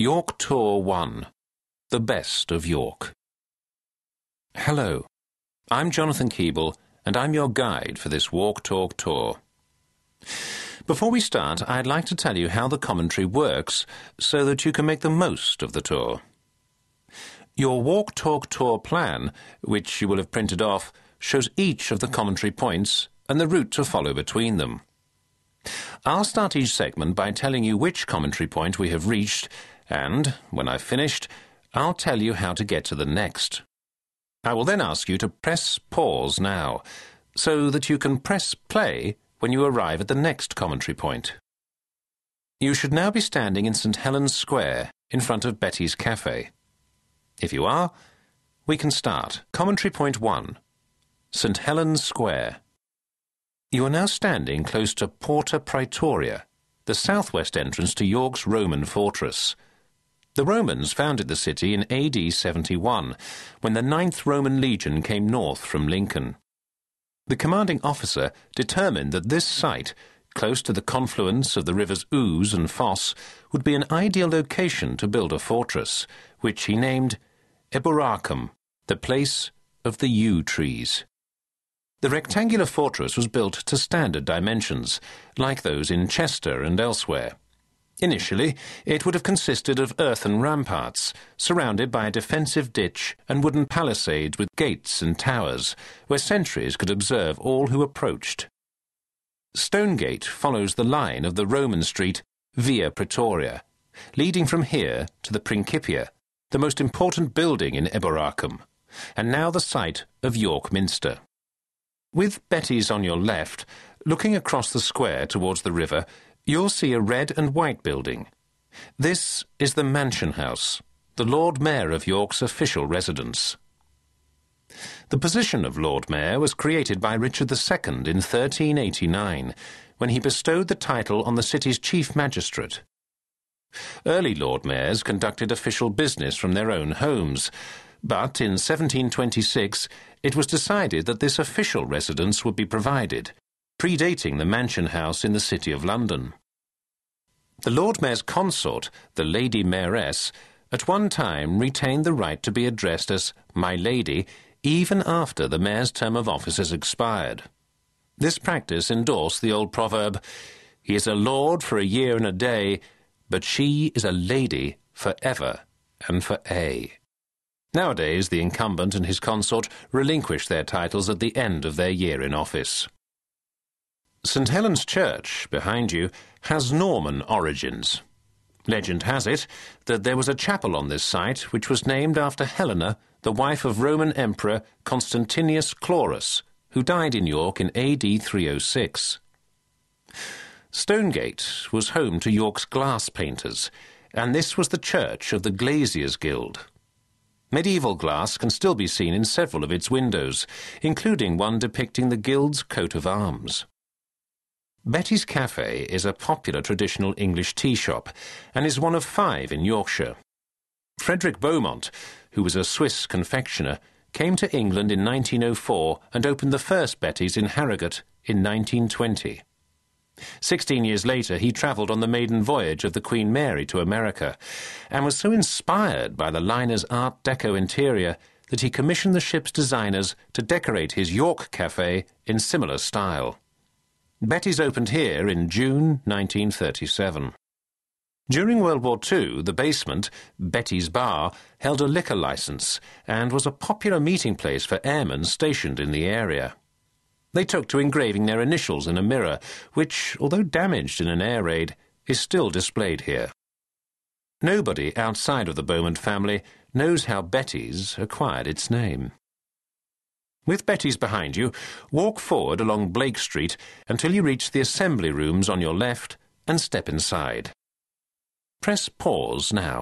York Tour 1 The Best of York. Hello, I'm Jonathan Keeble, and I'm your guide for this Walk Talk tour. Before we start, I'd like to tell you how the commentary works so that you can make the most of the tour. Your Walk Talk Tour plan, which you will have printed off, shows each of the commentary points and the route to follow between them. I'll start each segment by telling you which commentary point we have reached, and, when I've finished, I'll tell you how to get to the next. I will then ask you to press pause now, so that you can press play when you arrive at the next commentary point. You should now be standing in St Helens Square in front of Betty's Cafe. If you are, we can start. Commentary point 1 St Helens Square. You are now standing close to Porta Praetoria, the southwest entrance to York's Roman fortress. The Romans founded the city in AD 71, when the Ninth Roman Legion came north from Lincoln. The commanding officer determined that this site, close to the confluence of the rivers Ouse and Foss, would be an ideal location to build a fortress, which he named Eboracum, the place of the yew trees. The rectangular fortress was built to standard dimensions, like those in Chester and elsewhere. Initially, it would have consisted of earthen ramparts, surrounded by a defensive ditch and wooden palisades with gates and towers, where sentries could observe all who approached. Stonegate follows the line of the Roman street Via Praetoria, leading from here to the Principia, the most important building in Eboracum, and now the site of York Minster. With Betty's on your left, looking across the square towards the river, you'll see a red and white building. This is the Mansion House, the Lord Mayor of York's official residence. The position of Lord Mayor was created by Richard II in 1389, when he bestowed the title on the city's chief magistrate. Early Lord Mayors conducted official business from their own homes, but in 1726 it was decided that this official residence would be provided, predating the mansion house in the City of London. The Lord Mayor's consort, the Lady Mayoress, at one time retained the right to be addressed as My Lady even after the Mayor's term of office has expired. This practice endorsed the old proverb, He is a lord for a year and a day, but she is a lady for ever and for aye. Nowadays, the incumbent and his consort relinquish their titles at the end of their year in office. St Helen's Church, behind you, has Norman origins. Legend has it that there was a chapel on this site which was named after Helena, the wife of Roman Emperor Constantinius Chlorus, who died in York in AD 306. Stonegate was home to York's glass painters, and this was the church of the Glaziers Guild. Medieval glass can still be seen in several of its windows, including one depicting the Guild's coat of arms. Betty's Cafe is a popular traditional English tea shop and is one of five in Yorkshire. Frederick Belmont, who was a Swiss confectioner, came to England in 1904 and opened the first Betty's in Harrogate in 1920. Sixteen years later, he travelled on the maiden voyage of the Queen Mary to America and was so inspired by the liner's Art Deco interior that he commissioned the ship's designers to decorate his York cafe in similar style. Betty's opened here in June 1937. During World War II, the basement, Betty's Bar, held a liquor license and was a popular meeting place for airmen stationed in the area. They took to engraving their initials in a mirror, which, although damaged in an air raid, is still displayed here. Nobody outside of the Bowman family knows how Betty's acquired its name. With Betty's behind you, walk forward along Blake Street until you reach the assembly rooms on your left and step inside. Press pause now.